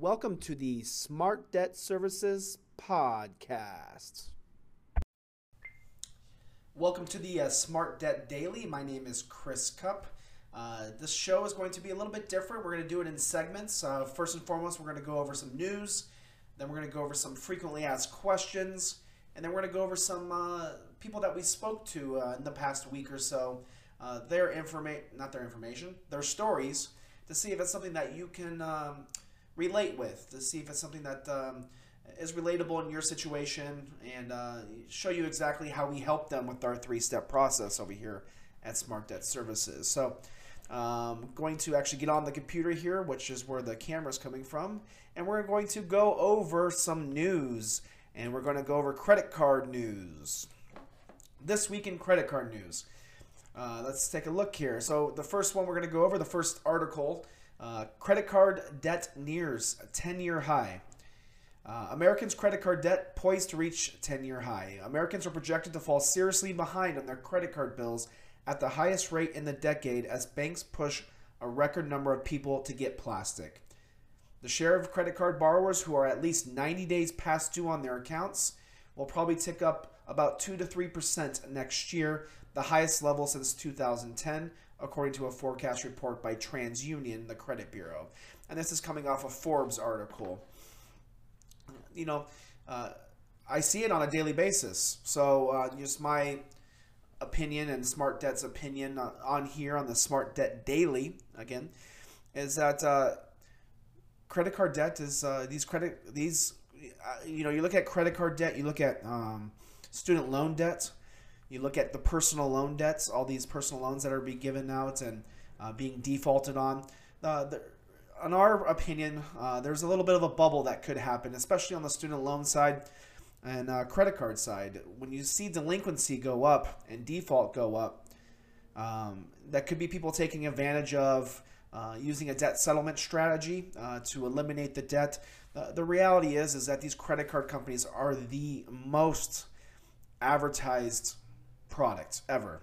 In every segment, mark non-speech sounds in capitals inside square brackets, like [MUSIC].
Welcome to the Smart Debt Services Podcast. Welcome to the uh, Smart Debt Daily. My name is Chris Cup. Uh, this show is going to be a little bit different. We're going to do it in segments. Uh, first and foremost, we're going to go over some news. Then we're going to go over some frequently asked questions. And then we're going to go over some uh, people that we spoke to uh, in the past week or so. Uh, their information, not their information, their stories, to see if it's something that you can um, relate with, to see if it's something that um, is relatable in your situation, and uh, show you exactly how we help them with our three step process over here at Smart Debt Services. So, um, going to actually get on the computer here, which is where the camera is coming from, and we're going to go over some news, and we're going to go over credit card news. This week in credit card news. Uh, let's take a look here. So, the first one we're going to go over, the first article uh, credit card debt nears a 10 year high. Uh, Americans' credit card debt poised to reach 10 year high. Americans are projected to fall seriously behind on their credit card bills at the highest rate in the decade as banks push a record number of people to get plastic. The share of credit card borrowers who are at least 90 days past due on their accounts will probably tick up about 2 to 3% next year, the highest level since 2010, according to a forecast report by TransUnion, the credit bureau. And this is coming off a Forbes article. You know, uh, I see it on a daily basis. So, uh, just my opinion and Smart Debt's opinion on here on the Smart Debt Daily, again, is that uh, credit card debt is uh, these credit, these, uh, you know, you look at credit card debt, you look at um, student loan debt you look at the personal loan debts, all these personal loans that are being given out and uh, being defaulted on. Uh, the, in our opinion, uh, there's a little bit of a bubble that could happen, especially on the student loan side and uh, credit card side. When you see delinquency go up and default go up, um, that could be people taking advantage of uh, using a debt settlement strategy uh, to eliminate the debt. the reality is, is that these credit card companies are the most advertised product ever.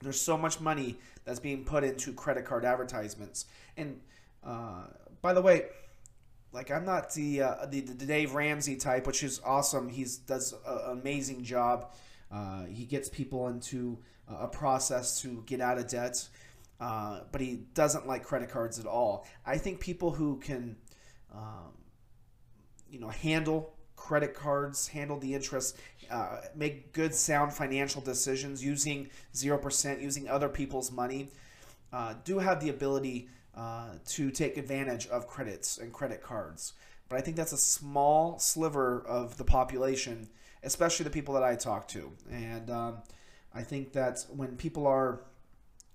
There's so much money that's being put into credit card advertisements. And uh, by the way, like I'm not the, uh, the, the Dave Ramsey type, which is awesome. He does an amazing job. Uh, he gets people into a process to get out of debt, uh, but he doesn't like credit cards at all. I think people who can, um, you know, handle credit cards, handle the interest, uh, make good, sound financial decisions using 0%, using other people's money, uh, do have the ability uh, to take advantage of credits and credit cards. But I think that's a small sliver of the population, especially the people that I talk to. And um, I think that when people are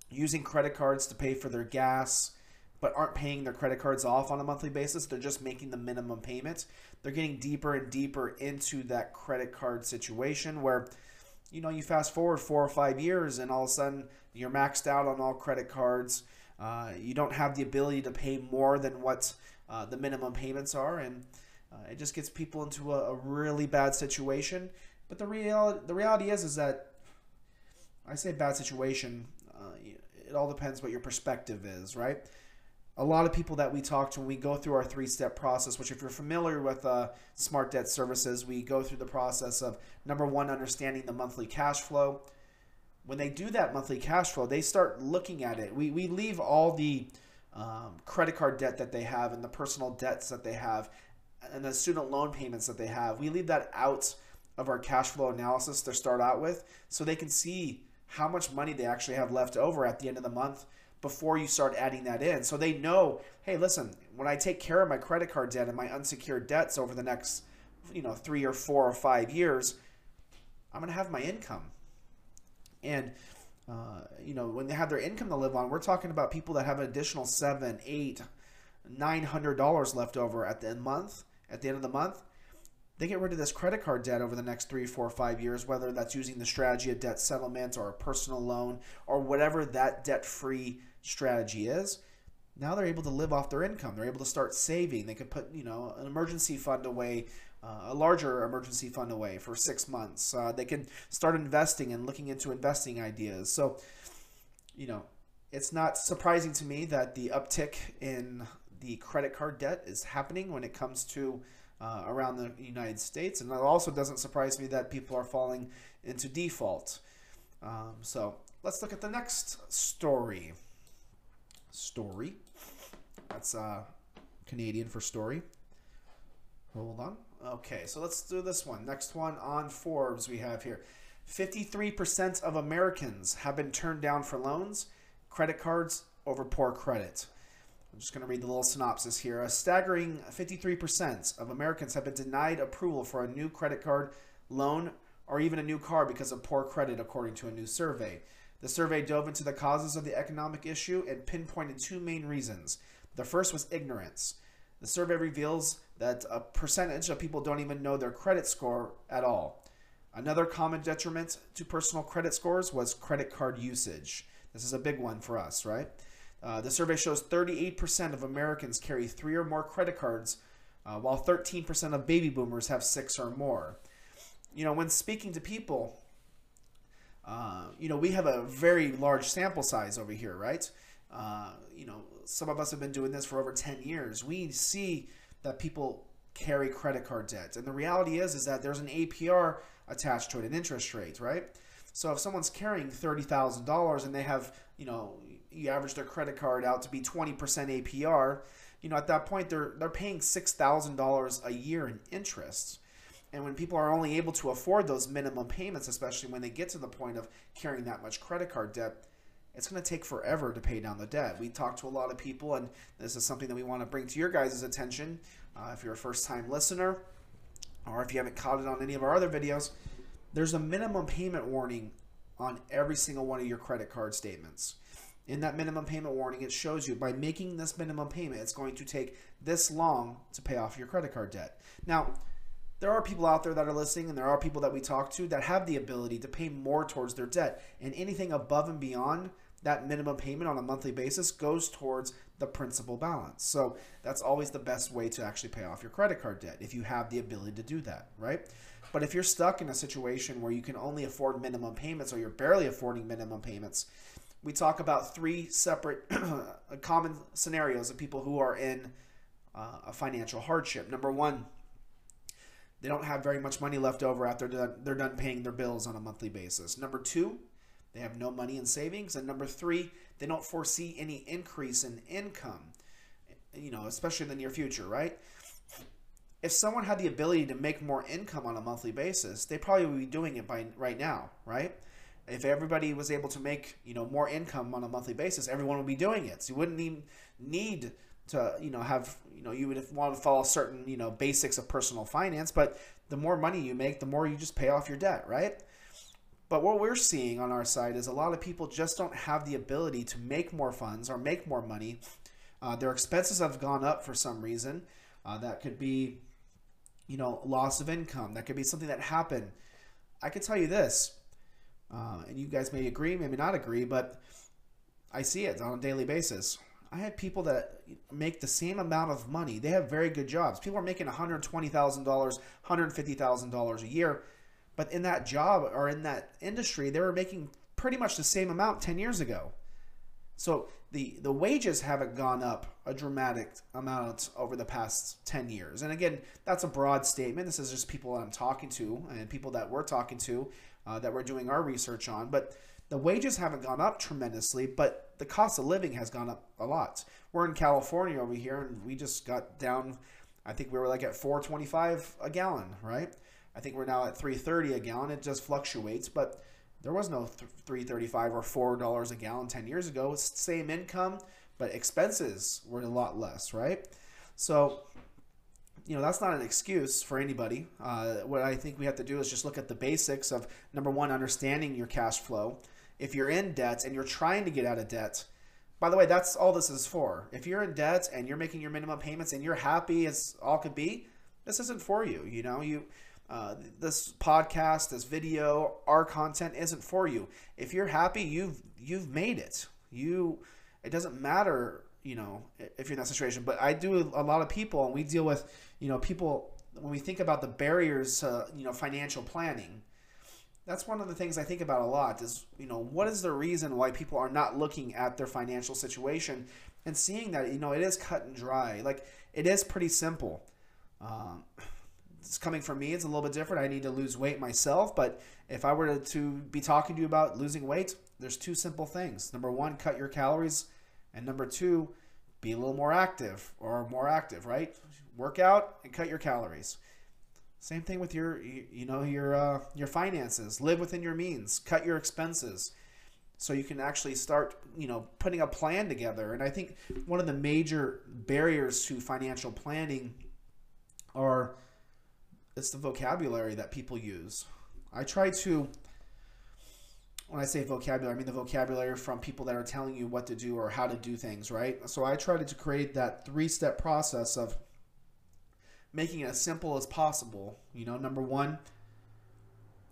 using credit cards to pay for their gas, but aren't paying their credit cards off on a monthly basis. They're just making the minimum payment. They're getting deeper and deeper into that credit card situation where, you know, you fast forward four or five years and all of a sudden you're maxed out on all credit cards. Uh, you don't have the ability to pay more than what uh, the minimum payments are, and uh, it just gets people into a, a, really bad situation. But the reality, the reality is, is that I say bad situation. Uh, it all depends what your perspective is, right? A lot of people that we talk to when we go through our three step process, which, if you're familiar with uh, Smart Debt Services, we go through the process of number one, understanding the monthly cash flow. When they do that monthly cash flow, they start looking at it. We, we leave all the um, credit card debt that they have and the personal debts that they have and the student loan payments that they have. We leave that out of our cash flow analysis to start out with so they can see how much money they actually have left over at the end of the month before you start adding that in. So they know, hey, listen, when I take care of my credit card debt and my unsecured debts over the next, you know, three or four or five years, I'm going to have my income. And, uh, you know, when they have their income to live on, we're talking about people that have an additional seven, eight, nine hundred dollars left over at the end month. At the end of the month, they get rid of this credit card debt over the next three, four, five years, whether that's using the strategy of debt settlement or a personal loan or whatever that debt free strategy is. Now they're able to live off their income. They're able to start saving. They could put, you know, an emergency fund away, uh, a larger emergency fund away for six months. Uh, they can start investing and looking into investing ideas. So, you know, it's not surprising to me that the uptick in the credit card debt is happening when it comes to uh, around the United States. And it also doesn't surprise me that people are falling into default. Um, so let's look at the next story. Story. That's uh, Canadian for story. Hold on. Okay, so let's do this one. Next one on Forbes we have here. 53% of Americans have been turned down for loans, credit cards over poor credit. I'm just going to read the little synopsis here. A staggering 53% of Americans have been denied approval for a new credit card, loan, or even a new car because of poor credit, according to a new survey. The survey dove into the causes of the economic issue and pinpointed two main reasons. The first was ignorance. The survey reveals that a percentage of people don't even know their credit score at all. Another common detriment to personal credit scores was credit card usage. This is a big one for us, right? Uh, the survey shows 38% of Americans carry three or more credit cards, uh, while 13% of baby boomers have six or more. You know, when speaking to people, uh, you know, we have a very large sample size over here, right? Uh, you know, some of us have been doing this for over 10 years. We see that people carry credit card debt. And the reality is, is that there's an APR attached to it, an interest rate, right? So if someone's carrying $30,000 and they have, you know, you average their credit card out to be 20% APR, you know, at that point they're they're paying $6,000 a year in interest. And when people are only able to afford those minimum payments, especially when they get to the point of carrying that much credit card debt, it's going to take forever to pay down the debt. We talk to a lot of people, and this is something that we want to bring to your guys' attention. Uh, if you're a first time listener, or if you haven't caught it on any of our other videos, there's a minimum payment warning on every single one of your credit card statements. In that minimum payment warning, it shows you by making this minimum payment, it's going to take this long to pay off your credit card debt. Now, there are people out there that are listening, and there are people that we talk to that have the ability to pay more towards their debt. And anything above and beyond that minimum payment on a monthly basis goes towards the principal balance. So that's always the best way to actually pay off your credit card debt if you have the ability to do that, right? But if you're stuck in a situation where you can only afford minimum payments or you're barely affording minimum payments, we talk about three separate [CLEARS THROAT] common scenarios of people who are in uh, a financial hardship. Number one, they don't have very much money left over after they're done, they're done paying their bills on a monthly basis. Number two, they have no money in savings. And number three, they don't foresee any increase in income, you know, especially in the near future, right? If someone had the ability to make more income on a monthly basis, they probably would be doing it by right now, right? If everybody was able to make, you know, more income on a monthly basis, everyone would be doing it. So you wouldn't even need to, you know, have, you know, you would want to follow certain, you know, basics of personal finance, but the more money you make, the more you just pay off your debt, right? But what we're seeing on our side is a lot of people just don't have the ability to make more funds or make more money. Uh, their expenses have gone up for some reason. Uh, that could be, you know, loss of income. That could be something that happened. I can tell you this, uh, and you guys may agree, maybe not agree, but I see it on a daily basis. I have people that make the same amount of money. They have very good jobs. People are making $120,000, $150,000 a year but in that job or in that industry, they were making pretty much the same amount 10 years ago. So the, the wages haven't gone up a dramatic amount over the past 10 years. And again, that's a broad statement. This is just people that I'm talking to and people that we're talking to uh, that we're doing our research on. But the wages haven't gone up tremendously, but the cost of living has gone up a lot. We're in California over here, and we just got down. I think we were like at 4.25 a gallon, right? I think we're now at 330 a gallon. It just fluctuates, but there was no 335 or four dollars a gallon 10 years ago. It's same income, but expenses were a lot less, right? So, you know, that's not an excuse for anybody. Uh, what I think we have to do is just look at the basics of number one, understanding your cash flow. If you're in debt and you're trying to get out of debt, by the way, that's all this is for. If you're in debt and you're making your minimum payments and you're happy as all could be, this isn't for you. You know, you uh, this podcast, this video, our content isn't for you. If you're happy, you've you've made it. You, it doesn't matter, you know, if you're in that situation. But I do a lot of people, and we deal with, you know, people when we think about the barriers to, you know, financial planning. That's one of the things I think about a lot. Is you know, what is the reason why people are not looking at their financial situation and seeing that you know it is cut and dry. Like it is pretty simple. Um, it's coming from me. It's a little bit different. I need to lose weight myself, but if I were to be talking to you about losing weight, there's two simple things. Number one, cut your calories, and number two, be a little more active or more active. Right? Work out and cut your calories. Same thing with your, you know, your uh, your finances. Live within your means. Cut your expenses, so you can actually start, you know, putting a plan together. And I think one of the major barriers to financial planning are it's the vocabulary that people use. I try to when I say vocabulary, I mean the vocabulary from people that are telling you what to do or how to do things, right? So I tried to create that three-step process of making it as simple as possible. You know, number one,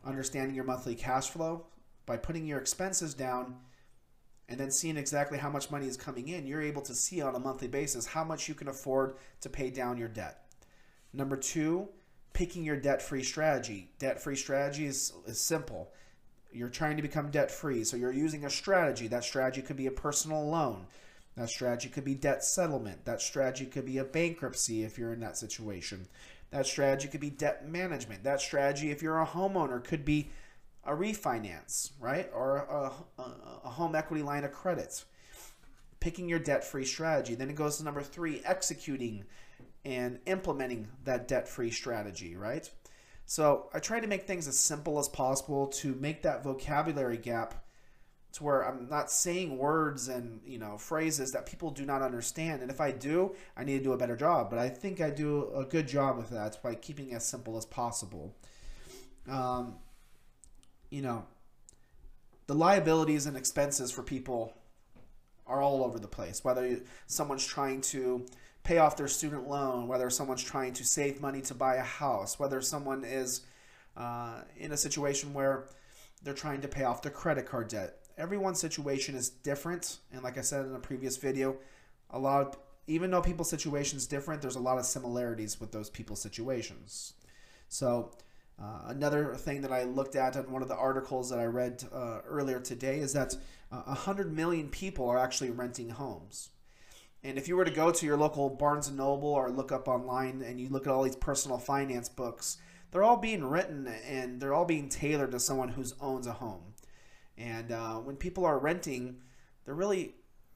understanding your monthly cash flow by putting your expenses down and then seeing exactly how much money is coming in, you're able to see on a monthly basis how much you can afford to pay down your debt. Number two, picking your debt free strategy. Debt free strategy is, is simple. You're trying to become debt free, so you're using a strategy. That strategy could be a personal loan. That strategy could be debt settlement. That strategy could be a bankruptcy if you're in that situation. That strategy could be debt management. That strategy, if you're a homeowner, could be a refinance, right? Or a, a, a home equity line of credit. Picking your debt free strategy. Then it goes to number three, executing and implementing that debt free strategy, right? So I try to make things as simple as possible to make that vocabulary gap to where I'm not saying words and you know phrases that people do not understand. And if I do, I need to do a better job. But I think I do a good job with that by keeping as simple as possible. Um, you know, the liabilities and expenses for people are all over the place. Whether someone's trying to pay off their student loan, whether someone's trying to save money to buy a house, whether someone is uh, in a situation where they're trying to pay off their credit card debt everyone's situation is different. And like I said in a previous video, a lot of, even though people's situations different, there's a lot of similarities with those people's situations. So uh, another thing that I looked at in one of the articles that I read uh, earlier today is that uh, 100 million people are actually renting homes. And if you were to go to your local Barnes & Noble or look up online and you look at all these personal finance books, they're all being written and they're all being tailored to someone who owns a home. And uh, when people are renting, they're really,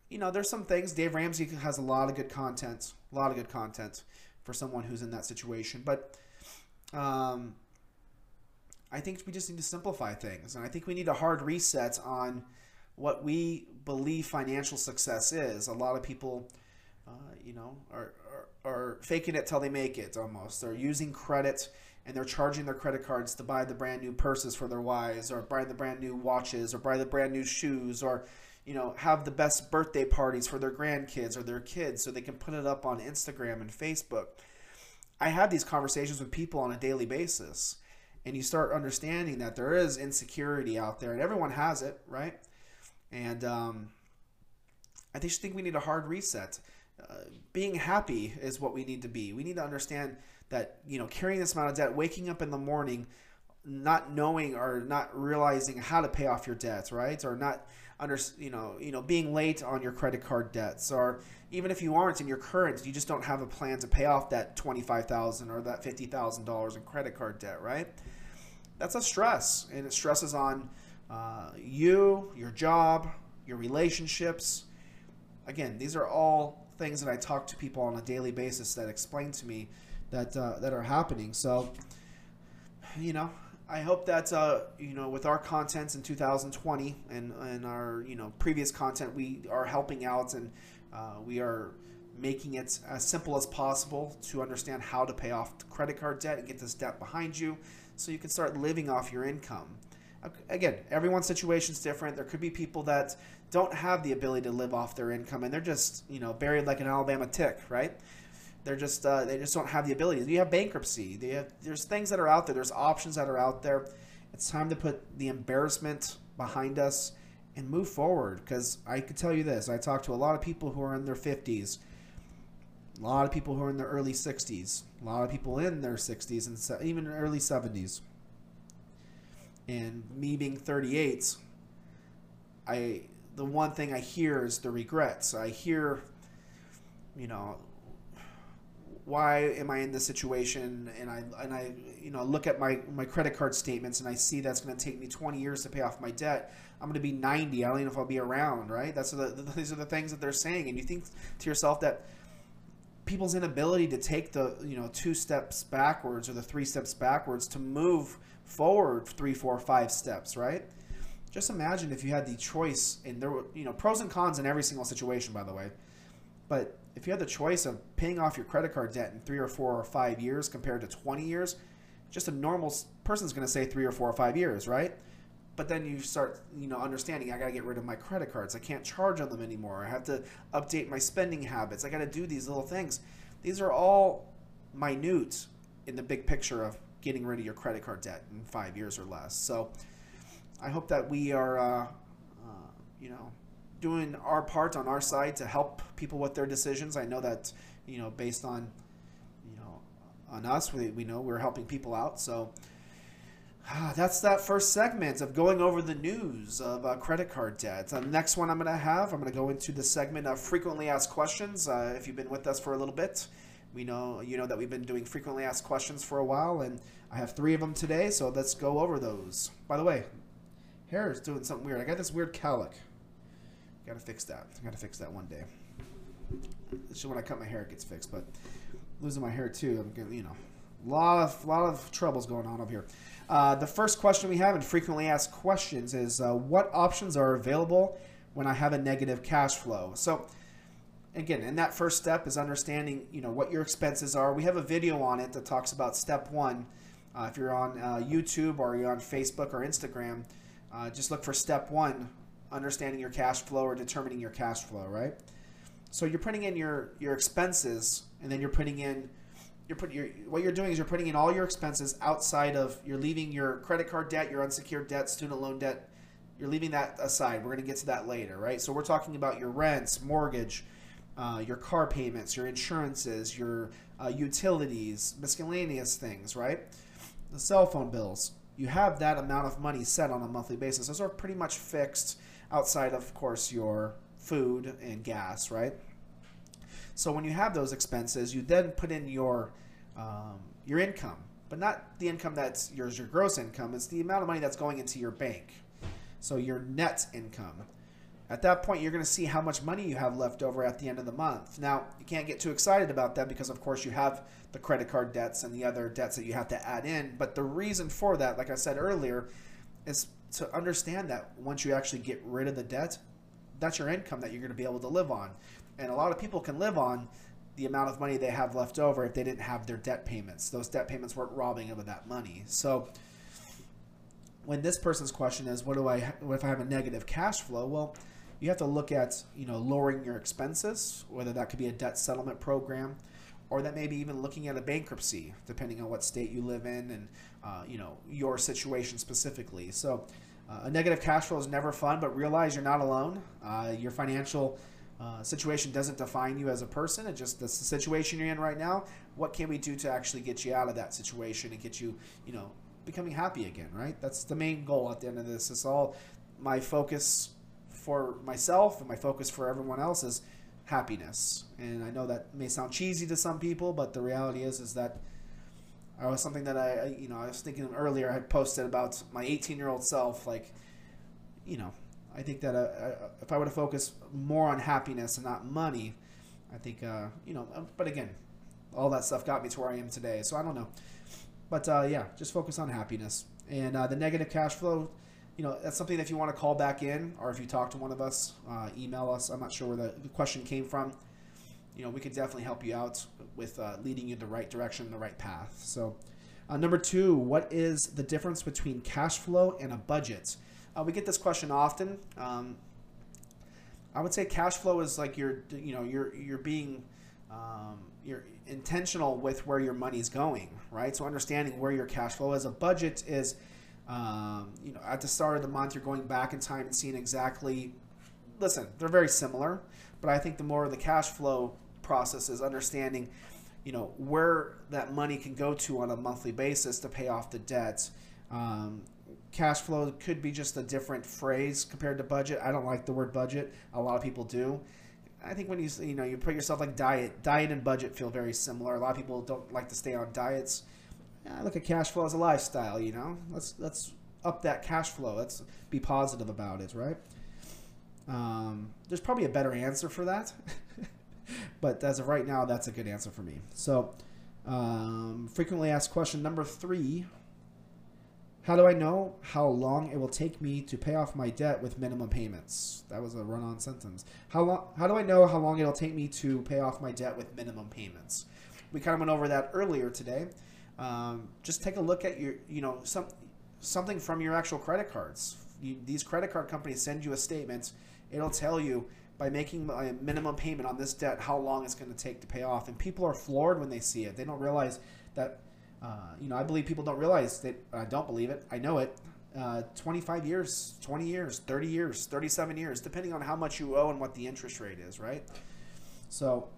you know, there's some things. Dave Ramsey has a lot of good content, a lot of good content for someone who's in that situation. But um, I think we just need to simplify things. And I think we need a hard reset on what we believe financial success is. A lot of people, uh, you know, are, are, are faking it till they make it almost. They're using credit and they're charging their credit cards to buy the brand new purses for their wives or buy the brand new watches or buy the brand new shoes or you know have the best birthday parties for their grandkids or their kids so they can put it up on Instagram and Facebook. I have these conversations with people on a daily basis and you start understanding that there is insecurity out there and everyone has it, right? And um, I just think we need a hard reset. Uh, being happy is what we need to be. We need to understand that you know carrying this amount of debt, waking up in the morning, not knowing or not realizing how to pay off your debts, right? Or not under you know you know being late on your credit card debts, or even if you aren't in your current, you just don't have a plan to pay off that twenty five thousand or that fifty thousand dollars in credit card debt, right? That's a stress, and it stresses on uh, you, your job, your relationships. Again, these are all things that I talk to people on a daily basis that explain to me that uh, that are happening. So, you know, I hope that uh, you know with our content in 2020 and and our you know previous content, we are helping out and uh, we are making it as simple as possible to understand how to pay off credit card debt and get this debt behind you, so you can start living off your income. Again, everyone's situation is different. There could be people that don't have the ability to live off their income and they're just you know buried like an Alabama tick, right? They're just uh, they just don't have the ability. You have bankruptcy. They have, there's things that are out there. There's options that are out there. It's time to put the embarrassment behind us and move forward. Because I could tell you this: I talk to a lot of people who are in their 50s, a lot of people who are in their early 60s, a lot of people in their 60s and even early 70s. And me being 38, I the one thing I hear is the regrets. I hear you know, why am I in this situation? And I and I you know look at my my credit card statements and I see that's going to take me 20 years to pay off my debt. I'm going to be 90. I don't even know if I'll be around. Right? That's the, these are the things that they're saying, and you think to yourself that people's inability to take the you know two steps backwards or the three steps backwards to move forward three, four, five steps. Right? Just imagine if you had the choice, and there were you know pros and cons in every single situation, by the way, but if you had the choice of paying off your credit card debt in three or four or five years compared to 20 years, just a normal person's going to say three or four or five years, right? But then you start, you know, understanding I got to get rid of my credit cards. I can't charge on them anymore. I have to update my spending habits. I got to do these little things. These are all minute in the big picture of getting rid of your credit card debt in five years or less. So I hope that we are, uh, uh, you know, doing our part on our side to help people with their decisions. I know that you know based on you know on us, we, we know we're helping people out. So uh, that's that first segment of going over the news of uh, credit card debt. The next one I'm going to have, I'm going to go into the segment of frequently asked questions. Uh, if you've been with us for a little bit, we know you know that we've been doing frequently asked questions for a while, and I have three of them today. So let's go over those. By the way, hair is doing something weird. I got this weird cowlick. Got to fix that. I Got to fix that one day. So when I cut my hair, it gets fixed. But losing my hair too, I'm getting you know, a lot of a lot of troubles going on over here. Uh, the first question we have in frequently asked questions is uh, what options are available when I have a negative cash flow? So again, in that first step is understanding you know what your expenses are. We have a video on it that talks about step one. Uh, if you're on uh, YouTube or you're on Facebook or Instagram, uh, just look for step one understanding your cash flow or determining your cash flow, right? So you're putting in your your expenses, and then you're putting in you're putting your what you're doing is you're putting in all your expenses outside of you're leaving your credit card debt, your unsecured debt, student loan debt. You're leaving that aside. We're going to get to that later, right? So we're talking about your rents, mortgage, uh, your car payments, your insurances, your uh, utilities, miscellaneous things, right? The cell phone bills. You have that amount of money set on a monthly basis. Those are pretty much fixed outside of course your food and gas, right? So when you have those expenses, you then put in your um, your income, but not the income that's yours, your gross income. It's the amount of money that's going into your bank. So your net income. At that point, you're going to see how much money you have left over at the end of the month. Now, you can't get too excited about that because, of course, you have the credit card debts and the other debts that you have to add in. But the reason for that, like I said earlier, is to understand that once you actually get rid of the debt, that's your income that you're going to be able to live on. And a lot of people can live on the amount of money they have left over if they didn't have their debt payments. Those debt payments weren't robbing them of that money. So when this person's question is, what do I, what if I have a negative cash flow? Well, you have to look at, you know, lowering your expenses, whether that could be a debt settlement program, or that maybe even looking at a bankruptcy, depending on what state you live in and uh, you know your situation specifically. So uh, a negative cash flow is never fun, but realize you're not alone. Uh, your financial uh, situation doesn't define you as a person. It just that's the situation you're in right now. What can we do to actually get you out of that situation and get you, you know, becoming happy again? Right. That's the main goal at the end of this. It's all my focus for myself and my focus for everyone else is happiness. And I know that may sound cheesy to some people, but the reality is is that I was something that I, you know, I was thinking earlier. I posted about my 18 year old self. Like, you know, I think that uh, if I were to focus more on happiness and not money, I think, uh, you know, um, but again, all that stuff got me to where I am today. So I don't know. But uh, yeah, just focus on happiness. And uh, the negative cash flow, you know, that's something that if you want to call back in or if you talk to one of us, uh, email us. I'm not sure where the, question came from. You know, we could definitely help you out with uh, leading you the right direction, the right path. So, uh, number two, what is the difference between cash flow and a budget? Uh, we get this question often. Um, I would say cash flow is like you're, you know, you're you're being um, you're intentional with where your money's going, right? So understanding where your cash flow is. A budget is um, you know, at the start of the month, you're going back in time and seeing exactly. Listen, they're very similar, but I think the more of the cash flow process is understanding, you know, where that money can go to on a monthly basis to pay off the debt. Um, cash flow could be just a different phrase compared to budget. I don't like the word budget. A lot of people do. I think when you you know you put yourself like diet, diet and budget feel very similar. A lot of people don't like to stay on diets. I look at cash flow as a lifestyle. You know, let's let's up that cash flow. Let's be positive about it, right? Um, there's probably a better answer for that, [LAUGHS] but as of right now, that's a good answer for me. So, um, frequently asked question number three how do I know how long it will take me to pay off my debt with minimum payments? That was a run-on sentence. How long? How do I know how long it'll take me to pay off my debt with minimum payments? We kind of went over that earlier today. Um, just take a look at your, you know, some something from your actual credit cards. You, these credit card companies send you a statement. It'll tell you by making a minimum payment on this debt how long it's going to take to pay off. And people are floored when they see it. They don't realize that uh, you know, I believe people don't realize that. I don't believe it. I know it. Uh, 25 years, 20 years, 30 years, 37 years, depending on how much you owe and what the interest rate is, right? So,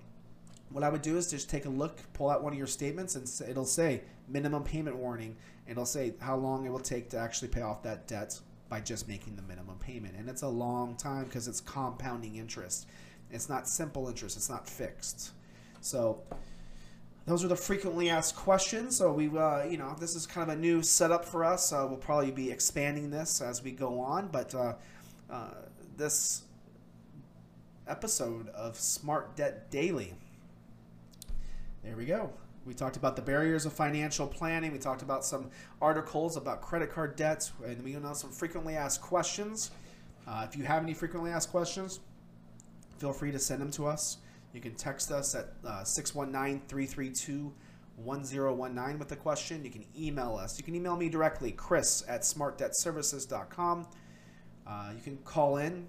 what I would do is just take a look, pull out one of your statements, and it'll say minimum payment warning. And it'll say how long it will take to actually pay off that debt by just making the minimum payment. And it's a long time because it's compounding interest. It's not simple interest, it's not fixed. So, those are the frequently asked questions. So we, uh, you know, this is kind of a new setup for us. Uh, we'll probably be expanding this as we go on, but uh, uh, this episode of Smart Debt Daily. There we go. We talked about the barriers of financial planning. We talked about some articles about credit card debts, and we know some frequently asked questions. Uh, if you have any frequently asked questions, feel free to send them to us. You can text us at uh, 619 332 1019 with a question. You can email us. You can email me directly, chris at smartdebtservices.com. Uh, you can call in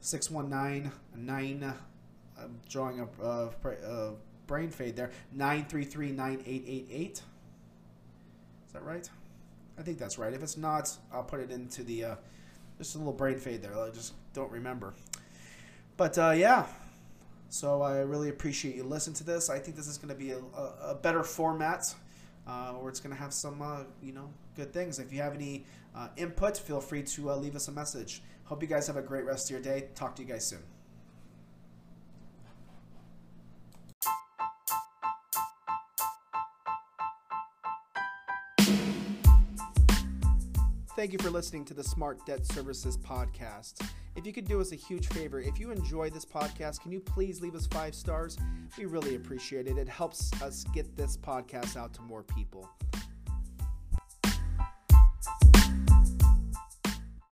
619 9. I'm drawing a, a, a brain fade there. 933 9888. Is that right? I think that's right. If it's not, I'll put it into the. Uh, just a little brain fade there. I just don't remember. But uh, yeah, so I really appreciate you listening to this. I think this is going to be a, a, a better format uh, where it's going to have some, uh, you know, good things. If you have any uh, input, feel free to uh, leave us a message. Hope you guys have a great rest of your day. Talk to you guys soon. Thank you for listening to the Smart Debt Services podcast. If you could do us a huge favor, if you enjoy this podcast, can you please leave us five stars? We really appreciate it. It helps us get this podcast out to more people.